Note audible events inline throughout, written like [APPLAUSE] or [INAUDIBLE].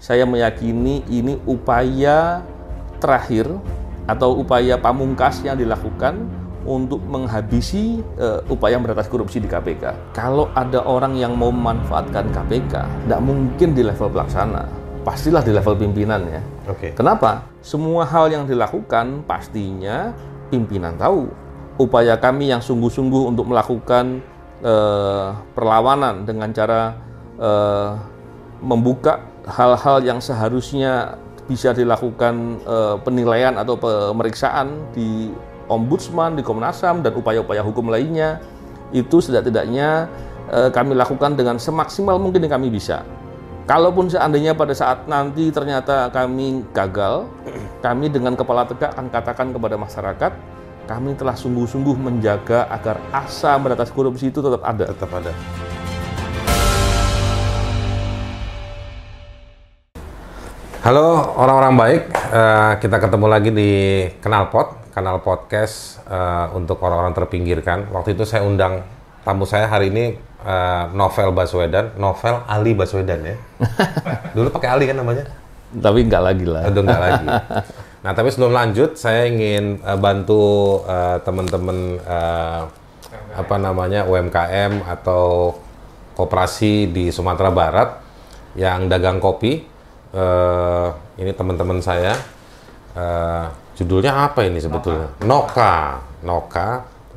saya meyakini ini upaya terakhir atau upaya pamungkas yang dilakukan untuk menghabisi uh, upaya memberantas korupsi di KPK. Kalau ada orang yang mau memanfaatkan KPK, tidak mungkin di level pelaksana, pastilah di level pimpinan ya. Oke. Kenapa? Semua hal yang dilakukan pastinya pimpinan tahu. Upaya kami yang sungguh-sungguh untuk melakukan uh, perlawanan dengan cara uh, membuka hal-hal yang seharusnya bisa dilakukan uh, penilaian atau pemeriksaan di Ombudsman, di Komnas HAM dan upaya-upaya hukum lainnya itu setidak-tidaknya eh, kami lakukan dengan semaksimal mungkin yang kami bisa. Kalaupun seandainya pada saat nanti ternyata kami gagal, kami dengan kepala tegak akan katakan kepada masyarakat, kami telah sungguh-sungguh menjaga agar asa memberantas korupsi itu tetap ada. Tetap ada. Halo orang-orang baik, uh, kita ketemu lagi di Kenalpot, kanal podcast uh, untuk orang-orang terpinggirkan. Waktu itu saya undang tamu saya hari ini uh, Novel Baswedan, Novel Ali Baswedan ya. [LAUGHS] Dulu pakai Ali kan namanya? Tapi nggak lagi lah. Udah nggak lagi. [LAUGHS] Nah tapi sebelum lanjut, saya ingin uh, bantu uh, teman-teman uh, apa namanya UMKM atau koperasi di Sumatera Barat yang dagang kopi uh, ini teman-teman saya uh, judulnya apa ini sebetulnya Noka Noka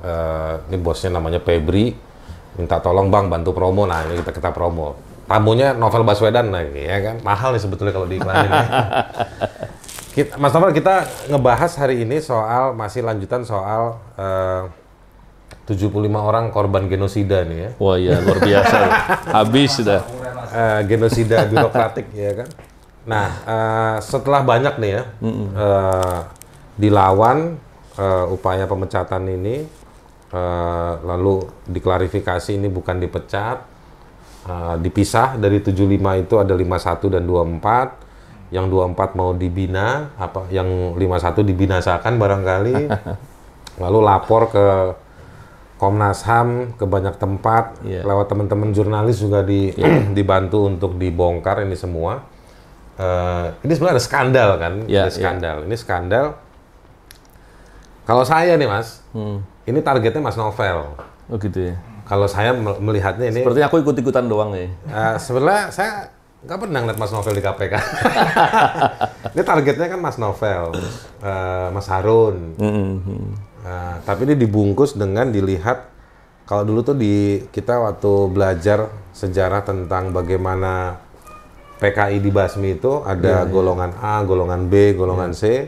uh, ini bosnya namanya Febri minta tolong bang bantu promo nah ini kita kita promo tamunya Novel Baswedan lagi ya kan mahal nih sebetulnya kalau diiklanin ya. [LAUGHS] kita, Mas Novel kita ngebahas hari ini soal masih lanjutan soal uh, 75 orang korban genosida nih ya. Wah iya luar biasa. [LAUGHS] Habis sudah. Uh, genosida birokratik ya kan. Nah, uh, setelah banyak nih ya mm -mm. Uh, dilawan uh, upaya pemecatan ini, uh, lalu diklarifikasi ini bukan dipecat, uh, dipisah dari 75 itu ada 51 dan 24, yang 24 mau dibina, apa yang 51 dibinasakan barangkali, [LAUGHS] lalu lapor ke Komnas HAM ke banyak tempat, yeah. lewat teman-teman jurnalis juga di, yeah. [CLEARS THROAT] dibantu untuk dibongkar ini semua uh, ini sebenarnya ada skandal kan, ya, ada skandal. Ya. Ini skandal. Kalau saya nih mas, hmm. ini targetnya mas Novel. Oh gitu ya. Kalau saya melihatnya ini. Seperti aku ikut-ikutan doang nih. Uh, sebenarnya saya nggak pernah ngeliat Mas Novel di KPK. [LAUGHS] ini targetnya kan Mas Novel, uh, Mas Harun. Mm -hmm. uh, tapi ini dibungkus dengan dilihat kalau dulu tuh di kita waktu belajar sejarah tentang bagaimana PKI di Basmi itu ada yeah, iya. golongan A, golongan B, golongan yeah. C,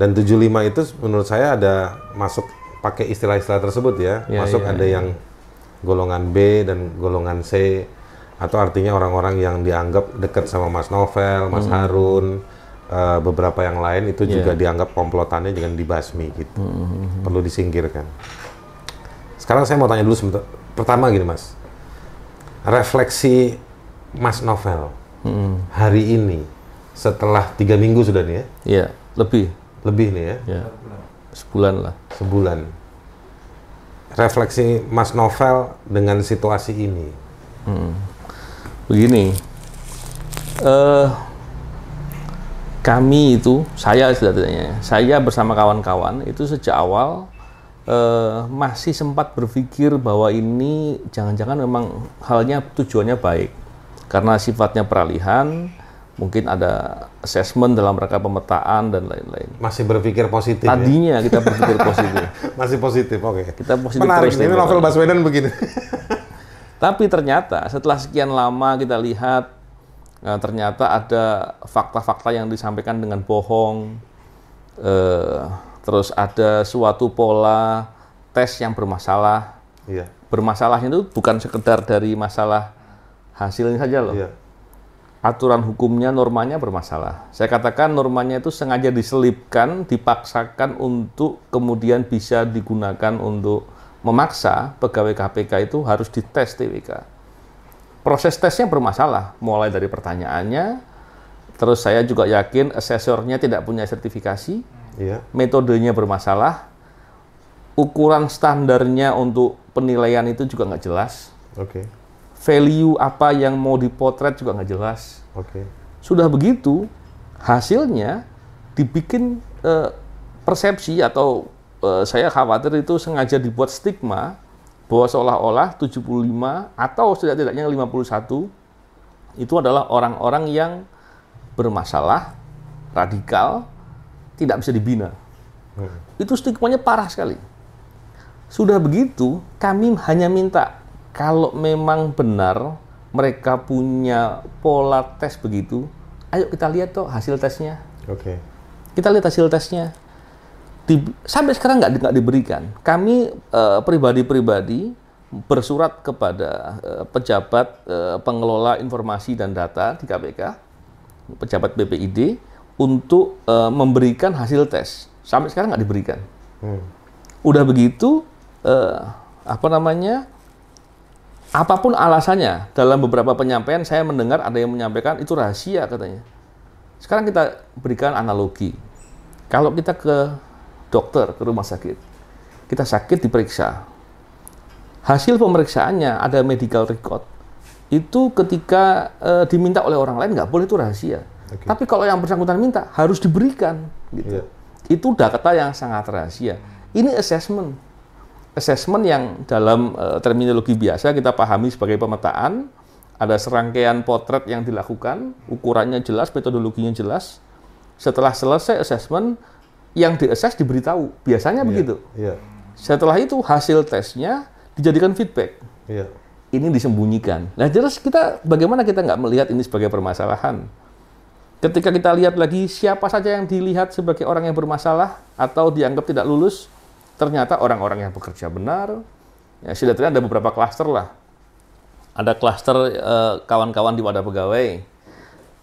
dan 75 itu menurut saya ada masuk pakai istilah-istilah tersebut ya, yeah, masuk yeah, ada yeah. yang golongan B dan golongan C, atau artinya orang-orang yang dianggap dekat sama Mas Novel, Mas mm. Harun, uh, beberapa yang lain itu yeah. juga dianggap komplotannya dengan dibasmi gitu, mm. perlu disingkirkan. Sekarang saya mau tanya dulu sebentar. Pertama gini Mas, refleksi Mas Novel hmm. hari ini setelah tiga minggu sudah nih ya? Iya, lebih. Lebih nih ya? Iya. Sebulan lah. Sebulan. Refleksi Mas Novel dengan situasi ini. Hmm. Begini, uh, kami itu, saya setidaknya, saya bersama kawan-kawan itu sejak awal uh, masih sempat berpikir bahwa ini jangan-jangan memang halnya tujuannya baik karena sifatnya peralihan, mungkin ada assessment dalam rangka pemetaan dan lain-lain. Masih berpikir positif. Ya? Tadinya ya? kita berpikir [LAUGHS] positif. Masih positif, oke. Okay. Kita positif Menarik, terus. Ini novel Baswedan begini. [LAUGHS] Tapi ternyata setelah sekian lama kita lihat nah, ternyata ada fakta-fakta yang disampaikan dengan bohong. Eh, terus ada suatu pola tes yang bermasalah. Iya. Bermasalahnya itu bukan sekedar dari masalah hasilnya saja loh. Iya. Aturan hukumnya, normanya bermasalah. Saya katakan normanya itu sengaja diselipkan, dipaksakan untuk kemudian bisa digunakan untuk memaksa pegawai KPK itu harus dites TWK. Proses tesnya bermasalah, mulai dari pertanyaannya, terus saya juga yakin asesornya tidak punya sertifikasi, iya. metodenya bermasalah, ukuran standarnya untuk penilaian itu juga nggak jelas. Oke. Okay value apa yang mau dipotret juga nggak jelas. Oke. Okay. Sudah begitu, hasilnya dibikin eh, persepsi atau eh, saya khawatir itu sengaja dibuat stigma bahwa seolah-olah 75 atau setidak-tidaknya 51 itu adalah orang-orang yang bermasalah, radikal, tidak bisa dibina. Hmm. Itu stigmanya parah sekali. Sudah begitu, kami hanya minta kalau memang benar mereka punya pola tes begitu, ayo kita lihat tuh hasil tesnya. Oke. Okay. Kita lihat hasil tesnya. Di, sampai sekarang nggak nggak diberikan. Kami uh, pribadi-pribadi bersurat kepada uh, pejabat uh, pengelola informasi dan data di KPK, pejabat BPID, untuk uh, memberikan hasil tes. Sampai sekarang nggak diberikan. Hmm. Udah begitu, uh, apa namanya apa pun alasannya dalam beberapa penyampaian saya mendengar ada yang menyampaikan itu rahasia katanya. Sekarang kita berikan analogi. Kalau kita ke dokter ke rumah sakit kita sakit diperiksa. Hasil pemeriksaannya ada medical record. Itu ketika e, diminta oleh orang lain nggak boleh itu rahasia. Okay. tapi kalau yang bersangkutan minta harus diberikan gitu. Yeah. itu data yang sangat rahasia. Ini assessment assessment yang dalam uh, terminologi biasa kita pahami sebagai pemetaan, ada serangkaian potret yang dilakukan, ukurannya jelas, metodologinya jelas. Setelah selesai assessment, yang diassess diberitahu. Biasanya yeah, begitu. Yeah. Setelah itu hasil tesnya dijadikan feedback. Yeah. Ini disembunyikan. Nah jelas kita bagaimana kita nggak melihat ini sebagai permasalahan. Ketika kita lihat lagi siapa saja yang dilihat sebagai orang yang bermasalah atau dianggap tidak lulus, ternyata orang-orang yang bekerja benar, ya setidaknya ada beberapa klaster lah. Ada klaster eh, kawan-kawan di wadah pegawai,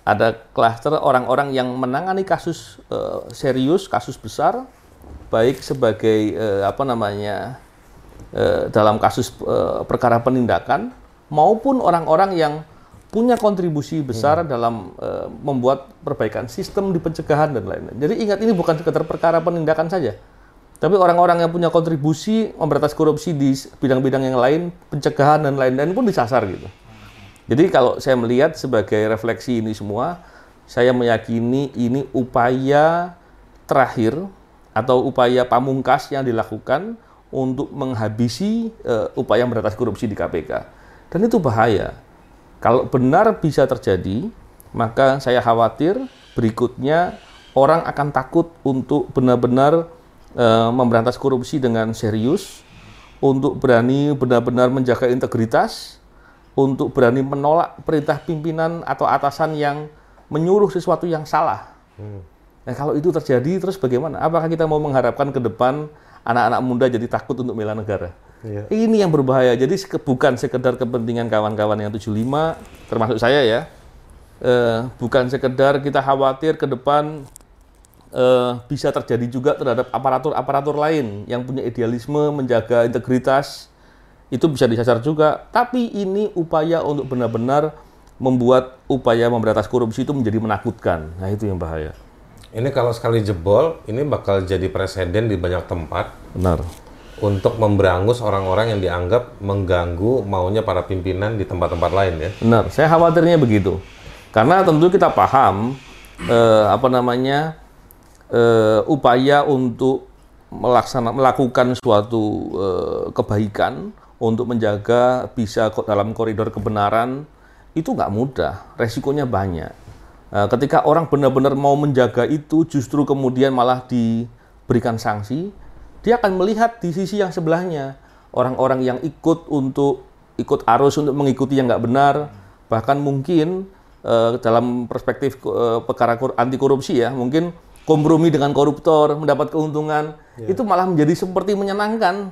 ada klaster orang-orang yang menangani kasus eh, serius, kasus besar, baik sebagai eh, apa namanya eh, dalam kasus eh, perkara penindakan, maupun orang-orang yang punya kontribusi besar hmm. dalam uh, membuat perbaikan sistem di pencegahan dan lain-lain. Jadi ingat ini bukan sekedar perkara penindakan saja, tapi orang-orang yang punya kontribusi memberantas korupsi di bidang-bidang yang lain, pencegahan dan lain-lain pun disasar gitu. Jadi kalau saya melihat sebagai refleksi ini semua, saya meyakini ini upaya terakhir atau upaya pamungkas yang dilakukan untuk menghabisi uh, upaya memberantas korupsi di KPK. Dan itu bahaya. Kalau benar bisa terjadi, maka saya khawatir berikutnya orang akan takut untuk benar-benar uh, memberantas korupsi dengan serius, untuk berani benar-benar menjaga integritas, untuk berani menolak perintah pimpinan atau atasan yang menyuruh sesuatu yang salah. Hmm. Nah kalau itu terjadi terus bagaimana? Apakah kita mau mengharapkan ke depan anak-anak muda jadi takut untuk bela negara? Iya. Ini yang berbahaya. Jadi bukan sekedar kepentingan kawan-kawan yang 75, termasuk saya ya. Eh, bukan sekedar kita khawatir ke depan uh, bisa terjadi juga terhadap aparatur-aparatur lain yang punya idealisme menjaga integritas itu bisa disasar juga. Tapi ini upaya untuk benar-benar membuat upaya memberantas korupsi itu menjadi menakutkan. Nah itu yang bahaya. Ini kalau sekali jebol, ini bakal jadi presiden di banyak tempat. Benar. Untuk memberangus orang-orang yang dianggap mengganggu maunya para pimpinan di tempat-tempat lain ya. Benar. Saya khawatirnya begitu. Karena tentu kita paham eh, apa namanya uh, upaya untuk melaksana, melakukan suatu uh, kebaikan untuk menjaga bisa dalam koridor kebenaran itu nggak mudah, resikonya banyak. Uh, ketika orang benar-benar mau menjaga itu, justru kemudian malah diberikan sanksi, dia akan melihat di sisi yang sebelahnya orang-orang yang ikut untuk ikut arus untuk mengikuti yang nggak benar, bahkan mungkin uh, dalam perspektif uh, perkara anti korupsi ya, mungkin kompromi dengan koruptor, mendapat keuntungan, yeah. itu malah menjadi seperti menyenangkan.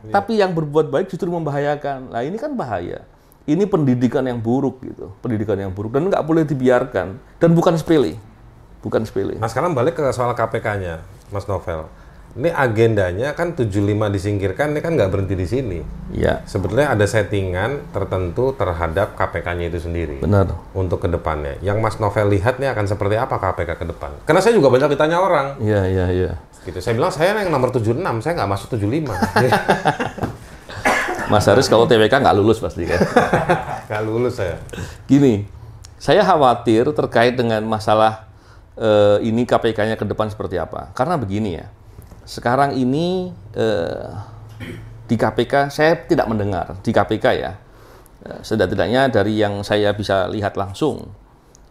Yeah. Tapi yang berbuat baik justru membahayakan. Nah ini kan bahaya. Ini pendidikan yang buruk gitu, pendidikan yang buruk dan nggak boleh dibiarkan dan bukan sepele, bukan sepele. Nah sekarang balik ke soal KPK-nya, Mas Novel ini agendanya kan 75 disingkirkan, ini kan nggak berhenti di sini. Iya. Sebetulnya ada settingan tertentu terhadap KPK-nya itu sendiri. Benar. Untuk ke depannya. Yang Mas Novel lihat nih akan seperti apa KPK ke depan? Karena saya juga banyak ditanya orang. Iya, iya, iya. Gitu. Saya bilang, saya yang nomor 76, saya nggak masuk 75. [LAUGHS] Mas Haris kalau TWK nggak lulus pasti kan? [LAUGHS] nggak lulus saya. Gini, Saya khawatir terkait dengan masalah eh, ini KPK-nya ke depan seperti apa. Karena begini ya, sekarang ini eh, di KPK saya tidak mendengar di KPK ya, eh, setidak-tidaknya dari yang saya bisa lihat langsung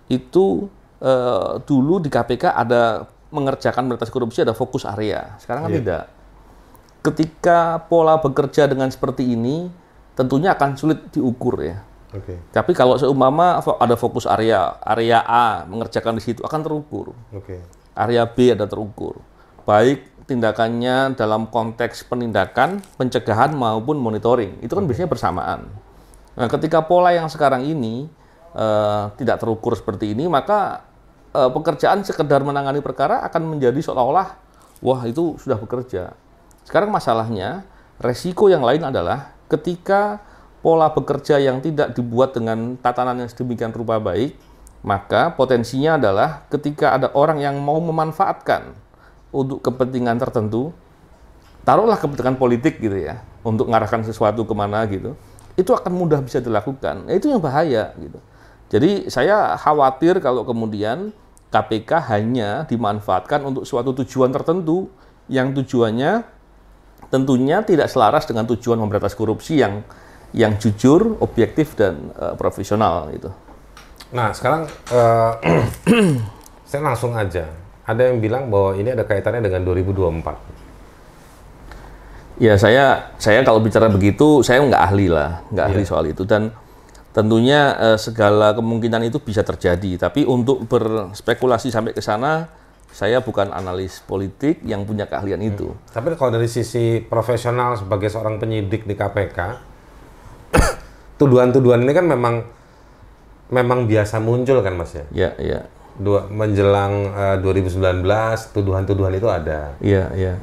itu eh, dulu di KPK ada mengerjakan pemberantasan korupsi ada fokus area. Sekarang kan Iya. tidak. Ketika pola bekerja dengan seperti ini, tentunya akan sulit diukur ya. Oke. Tapi kalau seumpama ada fokus area, area A mengerjakan di situ akan terukur. Oke. Area B ada terukur. Baik tindakannya dalam konteks penindakan, pencegahan maupun monitoring. Itu kan biasanya bersamaan. Nah, ketika pola yang sekarang ini eh, tidak terukur seperti ini, maka eh, pekerjaan sekedar menangani perkara akan menjadi seolah-olah wah itu sudah bekerja. Sekarang masalahnya resiko yang lain adalah ketika pola bekerja yang tidak dibuat dengan tatanan yang sedemikian rupa baik, maka potensinya adalah ketika ada orang yang mau memanfaatkan untuk kepentingan tertentu, taruhlah kepentingan politik gitu ya, untuk mengarahkan sesuatu ke mana gitu, itu akan mudah bisa dilakukan. Nah, itu yang bahaya gitu. Jadi saya khawatir kalau kemudian KPK hanya dimanfaatkan untuk suatu tujuan tertentu yang tujuannya tentunya tidak selaras dengan tujuan memberantas korupsi yang yang jujur, objektif dan eh, profesional gitu. Nah, sekarang eh, [CLEARS THROAT] saya langsung aja. Ada yang bilang bahwa ini ada kaitannya dengan 2024. Ya saya saya kalau bicara begitu saya nggak ahli lah, nggak ahli soal itu dan tentunya eh, segala kemungkinan itu bisa terjadi. Tapi untuk berspekulasi sampai ke sana, saya bukan analis politik yang punya keahlian itu. Tapi kalau dari sisi profesional sebagai seorang penyidik di KPK, [COUGHS] tuduhan-tuduhan ini kan memang memang biasa muncul kan Mas ya. Ya, ya, Dua, menjelang eh, 2019 tuduhan-tuduhan itu ada. ya, ya,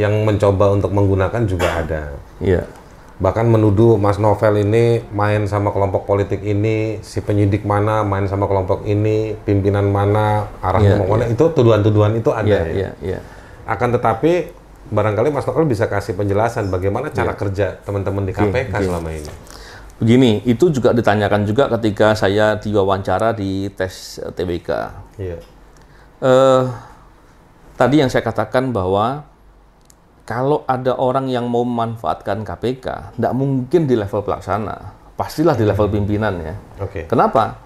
Yang mencoba untuk menggunakan juga ada. ya, Bahkan menuduh Mas Novel ini main sama kelompok politik ini, si penyidik mana main sama kelompok ini, pimpinan mana, arahnya Iya, mau mana, itu tuduhan-tuduhan itu ada ya, ya. ya, ya. Akan tetapi barangkali Mas Novel bisa kasih penjelasan bagaimana cara kerja teman-teman di KPK selama ini. Begini, itu juga ditanyakan juga ketika saya diwawancara di tes eh, TBK. Iya. eh tadi yang saya katakan bahwa kalau ada orang yang mau memanfaatkan KPK, tidak mungkin di level pelaksana, pastilah di level pimpinan ya. Oke. Kenapa?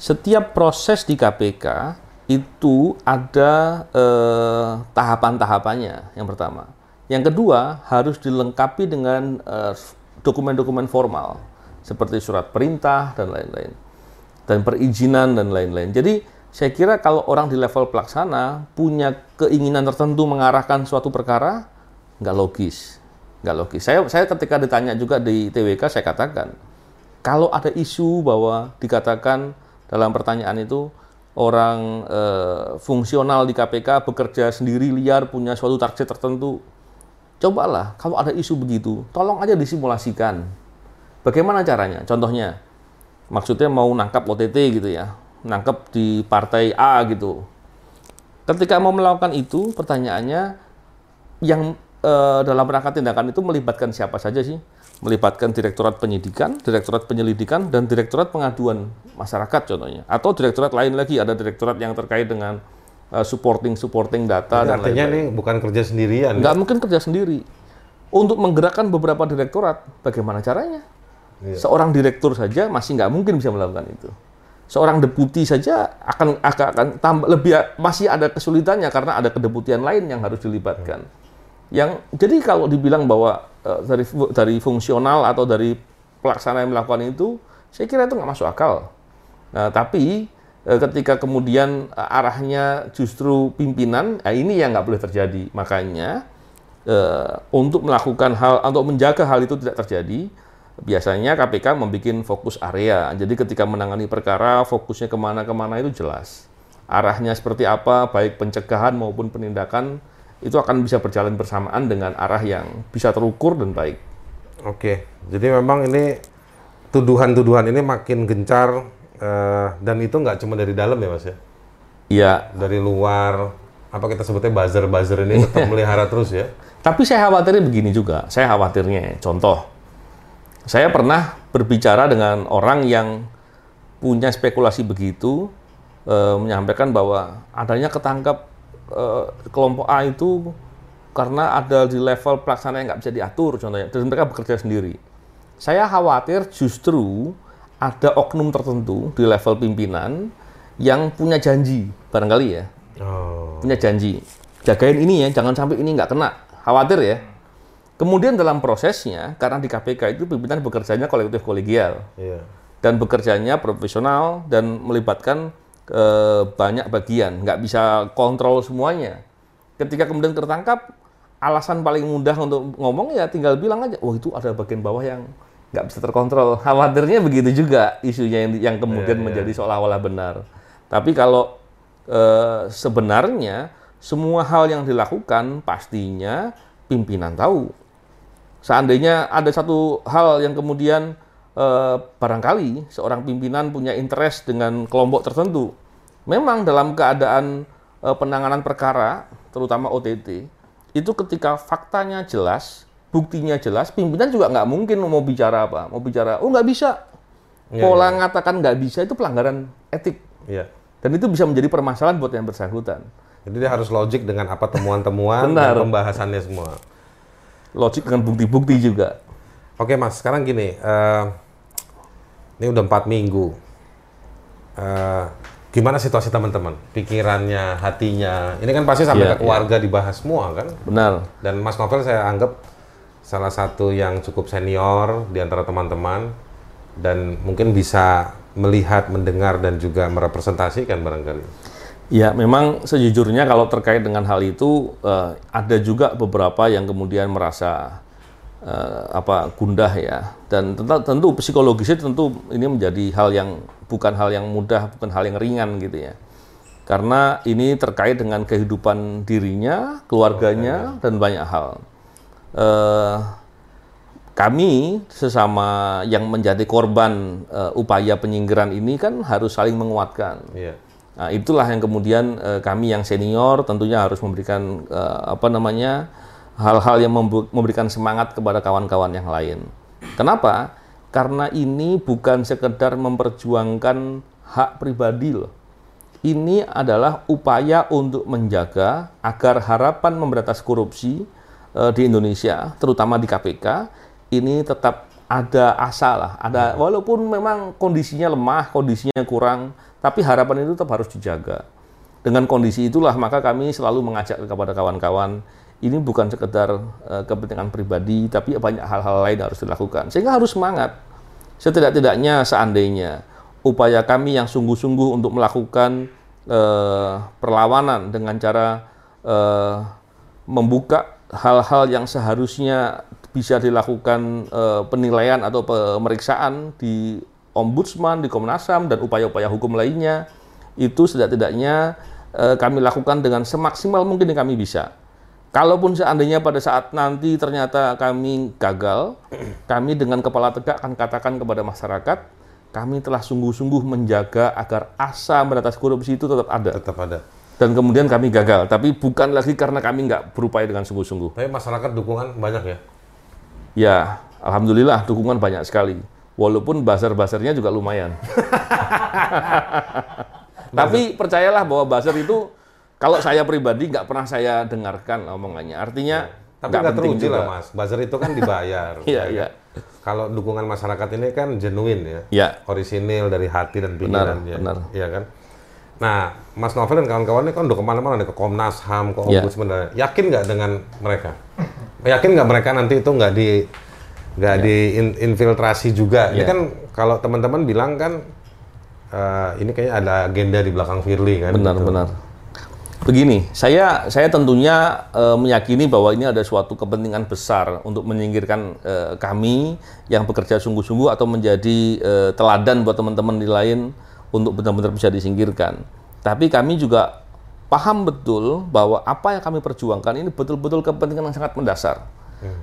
Setiap proses di KPK itu ada eh, tahapan-tahapannya. Yang pertama, yang kedua harus dilengkapi dengan eh, dokumen-dokumen formal seperti surat perintah dan lain-lain dan perizinan dan lain-lain. Jadi saya kira kalau orang di level pelaksana punya keinginan tertentu mengarahkan suatu perkara, nggak logis, nggak logis. Saya saya ketika ditanya juga di TWK saya katakan kalau ada isu bahwa dikatakan dalam pertanyaan itu orang eh, fungsional di KPK bekerja sendiri liar punya suatu target tertentu, cobalah kalau ada isu begitu, tolong aja disimulasikan. Bagaimana caranya? Contohnya, maksudnya mau nangkap OTT gitu ya, nangkap di partai A gitu. Ketika mau melakukan itu, pertanyaannya yang eh, dalam rangka tindakan itu melibatkan siapa saja sih? Melibatkan Direktorat Penyidikan, Direktorat Penyelidikan, dan Direktorat Pengaduan Masyarakat contohnya. Atau direktorat lain lagi, ada direktorat yang terkait dengan eh, supporting supporting data Jadi dan artinya lain-lain. ini bukan kerja sendirian. Nggak mungkin kerja sendiri. Untuk menggerakkan beberapa direktorat, bagaimana caranya? Iya. Seorang direktur saja masih nggak mungkin bisa melakukan itu. Seorang deputi saja akan akan, akan tambah lebih masih ada kesulitannya karena ada kedeputian lain yang harus dilibatkan. Yang jadi kalau dibilang bahwa eh, dari dari fungsional atau dari pelaksana yang melakukan itu, saya kira itu nggak masuk akal. Nah, tapi eh, ketika kemudian eh, arahnya justru pimpinan, nah ini yang nggak boleh terjadi. Makanya eh, untuk melakukan hal, untuk menjaga hal itu tidak terjadi, biasanya KPK membuat fokus area. Jadi ketika menangani perkara, fokusnya ke mana-kemana itu jelas. Arahnya seperti apa, baik pencegahan maupun penindakan, itu akan bisa berjalan bersamaan dengan arah yang bisa terukur dan baik. Oke, jadi memang ini tuduhan-tuduhan ini makin gencar eh, dan itu nggak cuma dari dalam ya mas ya, Ya, dari luar apa kita sebutnya buzzer-buzzer ini tetap [LAUGHS] melihara terus ya. Tapi saya khawatirnya begini juga. Saya khawatirnya, contoh, saya pernah berbicara dengan orang yang punya spekulasi begitu eh, menyampaikan bahwa adanya ketangkap eh, kelompok A itu karena ada di level pelaksana yang nggak bisa diatur contohnya. Dan mereka bekerja sendiri. Saya khawatir justru ada oknum tertentu di level pimpinan yang punya janji barangkali ya. Oh. punya janji. Jagain ini ya jangan sampai ini nggak kena. Khawatir ya kemudian dalam prosesnya karena di KPK itu pimpinan bekerjanya kolektif kolegial. Iya. dan bekerjanya profesional dan melibatkan eh, banyak bagian. Nggak bisa kontrol semuanya. Ketika kemudian tertangkap alasan paling mudah untuk ngomong ya tinggal bilang aja oh itu ada bagian bawah yang nggak bisa terkontrol. Khawatirnya begitu juga isunya yang, yang kemudian menjadi seolah-olah benar. Tapi kalau eh, sebenarnya semua hal yang dilakukan pastinya pimpinan tahu seandainya ada satu hal yang kemudian eh, barangkali seorang pimpinan punya interest dengan kelompok tertentu, memang dalam keadaan eh, penanganan perkara, terutama OTT, itu ketika faktanya jelas, buktinya jelas, pimpinan juga nggak mungkin mau bicara apa, mau bicara, oh nggak bisa. Iya, Pola ngatakan nggak bisa itu pelanggaran etik. Iya. Dan itu bisa menjadi permasalahan buat yang bersangkutan. Jadi dia harus logik dengan apa temuan-temuan dan pembahasannya semua. Logik dengan bukti-bukti juga. Oke mas, sekarang gini, eh, ini udah empat minggu. Eh, gimana situasi teman-teman? Pikirannya, hatinya. Ini kan pasti sampai Iya, ke keluarga dibahas semua kan? Benar. Dan Mas Novel saya anggap salah satu yang cukup senior di antara teman-teman dan mungkin bisa melihat, mendengar dan juga merepresentasikan barangkali. Ya, memang sejujurnya kalau terkait dengan hal itu eh, ada juga beberapa yang kemudian merasa eh, apa gundah ya. Dan tentu, tentu psikologisnya tentu ini menjadi hal yang bukan hal yang mudah, bukan hal yang ringan gitu ya. Karena ini terkait dengan kehidupan dirinya, keluarganya dan banyak hal. Eh, kami sesama yang menjadi korban eh, upaya penyingkiran ini kan harus saling menguatkan. Iya. Nah, itulah yang kemudian eh, kami yang senior tentunya harus memberikan eh, apa namanya hal-hal yang memberikan semangat kepada kawan-kawan yang lain. Kenapa? Karena ini bukan sekedar memperjuangkan hak pribadi loh. Ini adalah upaya untuk menjaga agar harapan memberantas korupsi eh, di Indonesia, terutama di KPK, ini tetap ada asa lah, ada walaupun memang kondisinya lemah, kondisinya kurang, tapi harapan itu tetap harus dijaga. Dengan kondisi itulah maka kami selalu mengajak kepada kawan-kawan ini bukan sekedar eh, kepentingan pribadi, tapi banyak hal-hal lain harus dilakukan. Sehingga harus semangat. Setidak-tidaknya seandainya upaya kami yang sungguh-sungguh untuk melakukan eh, perlawanan dengan cara eh, membuka hal-hal yang seharusnya bisa dilakukan penilaian atau pemeriksaan di Ombudsman, di Komnas HAM dan upaya-upaya hukum lainnya itu setidak-tidaknya eh, kami lakukan dengan semaksimal mungkin yang kami bisa. Kalaupun seandainya pada saat nanti ternyata kami gagal, [CLEARS THROAT] kami dengan kepala tegak akan katakan kepada masyarakat, kami telah sungguh-sungguh menjaga agar asa memberantas korupsi itu tetap ada. Tetap ada. Dan kemudian kami gagal, tapi bukan lagi karena kami nggak berupaya dengan sungguh-sungguh. Tapi masyarakat dukungan banyak ya. Ya, alhamdulillah dukungan banyak sekali. Walaupun buzzer-buzzernya juga lumayan. [LAUGHS] Tapi percayalah bahwa buzzer itu kalau saya pribadi nggak pernah saya dengarkan omongannya. Artinya Tapi nggak teruji juga. lah mas. Buzzer itu kan dibayar. [LAUGHS] Iya, ya iya. kan? Kalau dukungan masyarakat ini kan genuine ya. Ya, Orisinil dari hati dan pikiran dia. benar. Iya kan. Nah, Mas Novel dan kawan-kawan ini kan udah ke mana-mana nih ke Komnas HAM, ke Iya. Ombudsman. dan- Yakin nggak dengan mereka? Yakin nggak mereka nanti itu nggak di nggak diinfiltrasi juga? Ini Iya. kan kalau teman-teman bilang kan eh, ini kayaknya ada agenda di belakang Firly kan? benar gitu. benar. Begini, saya saya tentunya eh, meyakini bahwa ini ada suatu kepentingan besar untuk menyingkirkan eh, kami yang bekerja sungguh-sungguh atau menjadi eh, teladan buat teman-teman di lain untuk benar-benar bisa disingkirkan. Tapi kami juga paham betul bahwa apa yang kami perjuangkan ini betul-betul kepentingan yang sangat mendasar.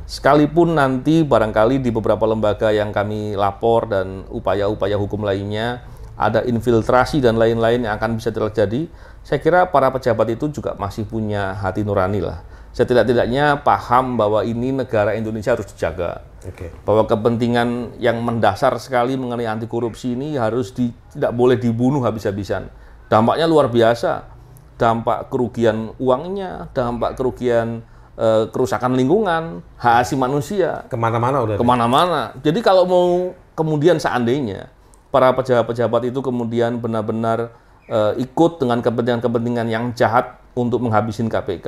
Sekalipun nanti barangkali di beberapa lembaga yang kami lapor dan upaya-upaya hukum lainnya ada infiltrasi dan lain-lain yang akan bisa terjadi, saya kira para pejabat itu juga masih punya hati nurani lah. Setidak-tidaknya paham bahwa ini negara Indonesia harus dijaga. Oke. Bahwa kepentingan yang mendasar sekali mengenai anti korupsi ini harus di, tidak boleh dibunuh habis-habisan. Dampaknya luar biasa. Dampak kerugian uangnya, dampak kerugian eh, kerusakan lingkungan, hak asasi manusia, Ke mana-mana udah. ke mana-mana. Jadi kalau mau kemudian seandainya para pejabat-pejabat itu kemudian benar-benar eh, ikut dengan kepentingan-kepentingan yang jahat untuk menghabisin KPK,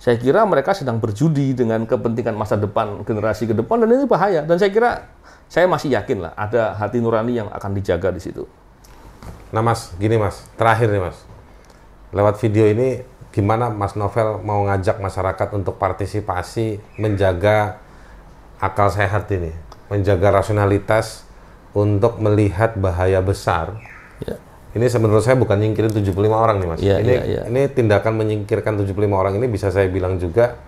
saya kira mereka sedang berjudi dengan kepentingan masa depan generasi ke depan dan ini bahaya. Dan saya kira saya masih yakin lah ada hati nurani yang akan dijaga di situ. Nah Mas, gini Mas, terakhir nih Mas. Lewat video ini, gimana Mas Novel mau ngajak masyarakat untuk partisipasi menjaga akal sehat ini, menjaga rasionalitas untuk melihat bahaya besar. Ya. Ini menurut saya bukan nyingkirin 75 orang nih Mas. Iya, ini, iya, iya. ini tindakan menyingkirkan 75 orang ini bisa saya bilang juga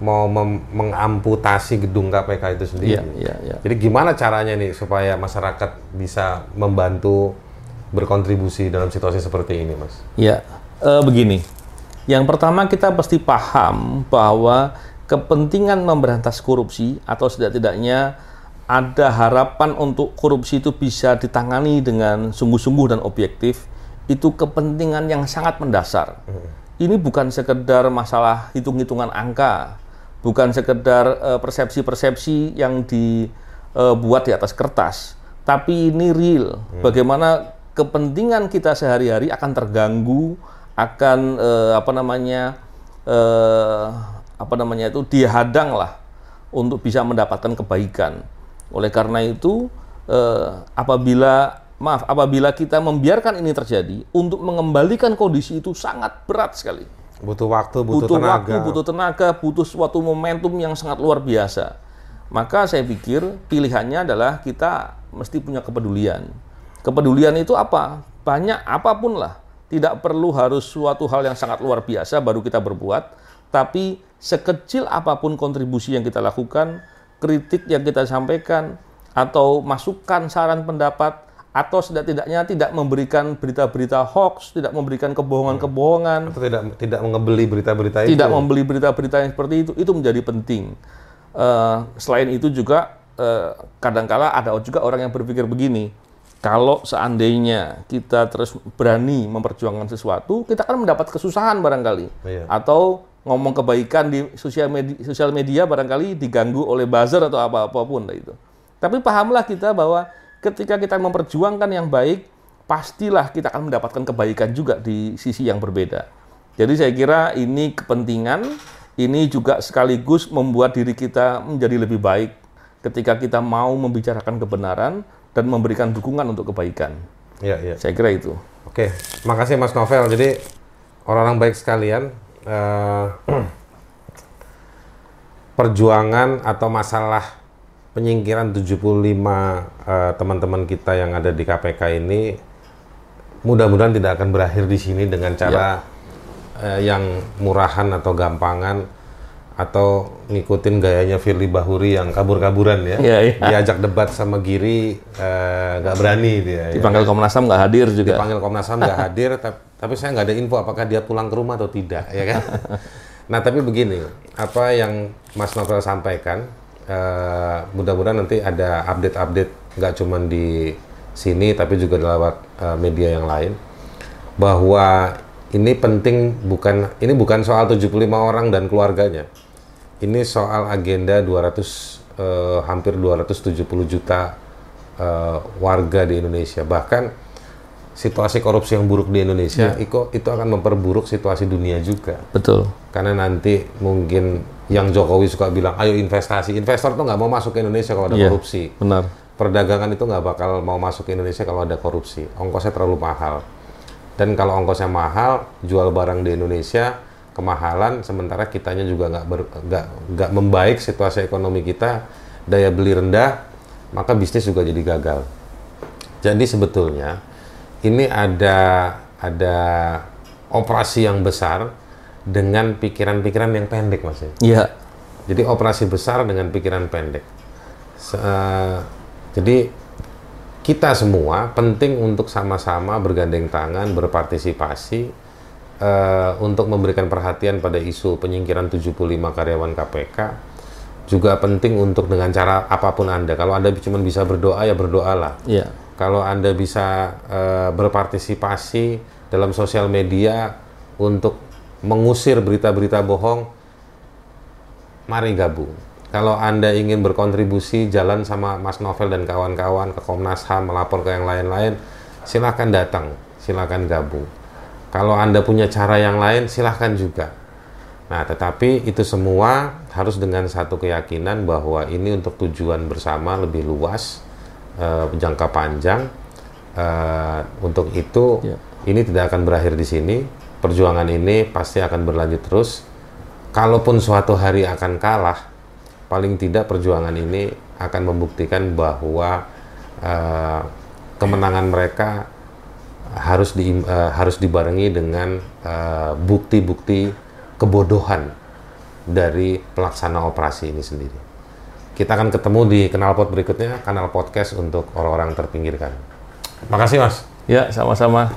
mau mengamputasi gedung KPK itu sendiri. Iya, iya, iya. Jadi gimana caranya nih supaya masyarakat bisa membantu berkontribusi dalam situasi seperti ini, Mas? Ya, eh, begini. Yang pertama kita pasti paham bahwa kepentingan memberantas korupsi atau setidak-tidaknya ada harapan untuk korupsi itu bisa ditangani dengan sungguh-sungguh dan objektif, itu kepentingan yang sangat mendasar. Ini bukan sekedar masalah hitung-hitungan angka, bukan sekedar eh, persepsi-persepsi yang dibuat di atas kertas, tapi ini real. Bagaimana kepentingan kita sehari-hari akan terganggu, akan eh, apa namanya eh, apa namanya itu dihadang lah untuk bisa mendapatkan kebaikan. Oleh karena itu, eh, apabila maaf, apabila kita membiarkan ini terjadi, untuk mengembalikan kondisi itu sangat berat sekali. Butuh waktu, butuh, Butuh, tenaga. waktu, butuh tenaga, butuh suatu momentum yang sangat luar biasa. Maka saya pikir pilihannya adalah kita mesti punya kepedulian. Kepedulian itu apa? Banyak apa pun lah. Tidak perlu harus suatu hal yang sangat luar biasa baru kita berbuat, tapi sekecil apa pun kontribusi yang kita lakukan, kritik yang kita sampaikan, atau masukan saran pendapat, atau setidak-tidaknya tidak memberikan berita-berita hoax, tidak memberikan kebohongan-kebohongan, Atau tidak tidak mengebeli berita-berita itu. tidak membeli berita-berita yang seperti itu itu menjadi penting. Eh, selain itu juga eh, kadangkala ada juga orang yang berpikir begini, kalau seandainya kita terus berani memperjuangkan sesuatu, kita akan mendapat kesusahan barangkali, Iya. atau ngomong kebaikan di sosial media, sosial media barangkali diganggu oleh buzzer atau apa apa pun lah itu. Tapi pahamlah kita bahwa ketika kita memperjuangkan yang baik, pastilah kita akan mendapatkan kebaikan juga di sisi yang berbeda. Jadi saya kira ini kepentingan, ini juga sekaligus membuat diri kita menjadi lebih baik ketika kita mau membicarakan kebenaran dan memberikan dukungan untuk kebaikan. Iya, iya. Saya kira itu. Oke, makasih Mas Novel. Jadi orang-orang baik sekalian, eh, [CLEARS THROAT] perjuangan atau masalah penyingkiran 75 eh, teman-teman kita yang ada di KPK ini mudah-mudahan tidak akan berakhir di sini dengan cara eh, yang murahan atau gampangan atau ngikutin gayanya Firly Bahuri yang kabur-kaburan ya. Iya, iya. Diajak debat sama Giri eh, nggak berani dia. ya. Dipanggil Komnas HAM nggak hadir juga. Dipanggil Komnas HAM nggak [LAUGHS] hadir, tap- tapi saya nggak ada info apakah dia pulang ke rumah atau tidak, ya kan? [LAUGHS] nah, tapi begini, apa yang Mas Novel sampaikan, eh, mudah-mudahan nanti ada update-update nggak cuma di sini, tapi juga lewat eh, media yang lain, bahwa ini penting bukan ini bukan soal 75 orang dan keluarganya, ini soal agenda 200 eh, hampir 270 juta eh, warga di Indonesia. Bahkan situasi korupsi yang buruk di Indonesia itu itu akan memperburuk situasi dunia juga. Betul. Karena nanti mungkin yang Jokowi suka bilang, ayo investasi. Investor tuh nggak mau masuk ke Indonesia kalau ada Iya, korupsi. Benar. Perdagangan itu nggak bakal mau masuk ke Indonesia kalau ada korupsi. Ongkosnya terlalu mahal. Dan kalau ongkosnya mahal, jual barang di Indonesia kemahalan, sementara kitanya juga nggak nggak nggak membaik situasi ekonomi kita, daya beli rendah, maka bisnis juga jadi gagal. Jadi sebetulnya ini ada ada operasi yang besar dengan pikiran-pikiran yang pendek, mas. ya. Iya. Jadi operasi besar dengan pikiran pendek. Se- eh, jadi kita semua penting untuk sama-sama bergandeng tangan, berpartisipasi uh, untuk memberikan perhatian pada isu penyingkiran 75 karyawan KPK juga penting untuk dengan cara apa pun Anda. Kalau Anda cuma bisa berdoa ya berdoalah. Iya. Kalau Anda bisa uh, berpartisipasi dalam sosial media untuk mengusir berita-berita bohong, mari gabung. Kalau Anda ingin berkontribusi jalan sama Mas Novel dan kawan-kawan ke Komnas HAM melapor ke yang lain-lain, silakan datang, silakan gabung. Kalau Anda punya cara yang lain, silahkan juga. Nah, tetapi itu semua harus dengan satu keyakinan bahwa ini untuk tujuan bersama lebih luas, uh, jangka panjang. Uh, untuk itu, ya. ini tidak akan berakhir di sini. Perjuangan ini pasti akan berlanjut terus. Kalaupun suatu hari akan kalah, paling tidak perjuangan ini akan membuktikan bahwa uh, kemenangan mereka harus di, uh, harus dibarengi dengan eh, bukti-bukti uh, kebodohan dari pelaksana operasi ini sendiri. Kita akan ketemu di kanal pot berikutnya, kanal podcast untuk orang-orang terpinggirkan. Makasih Mas. Ya, sama-sama.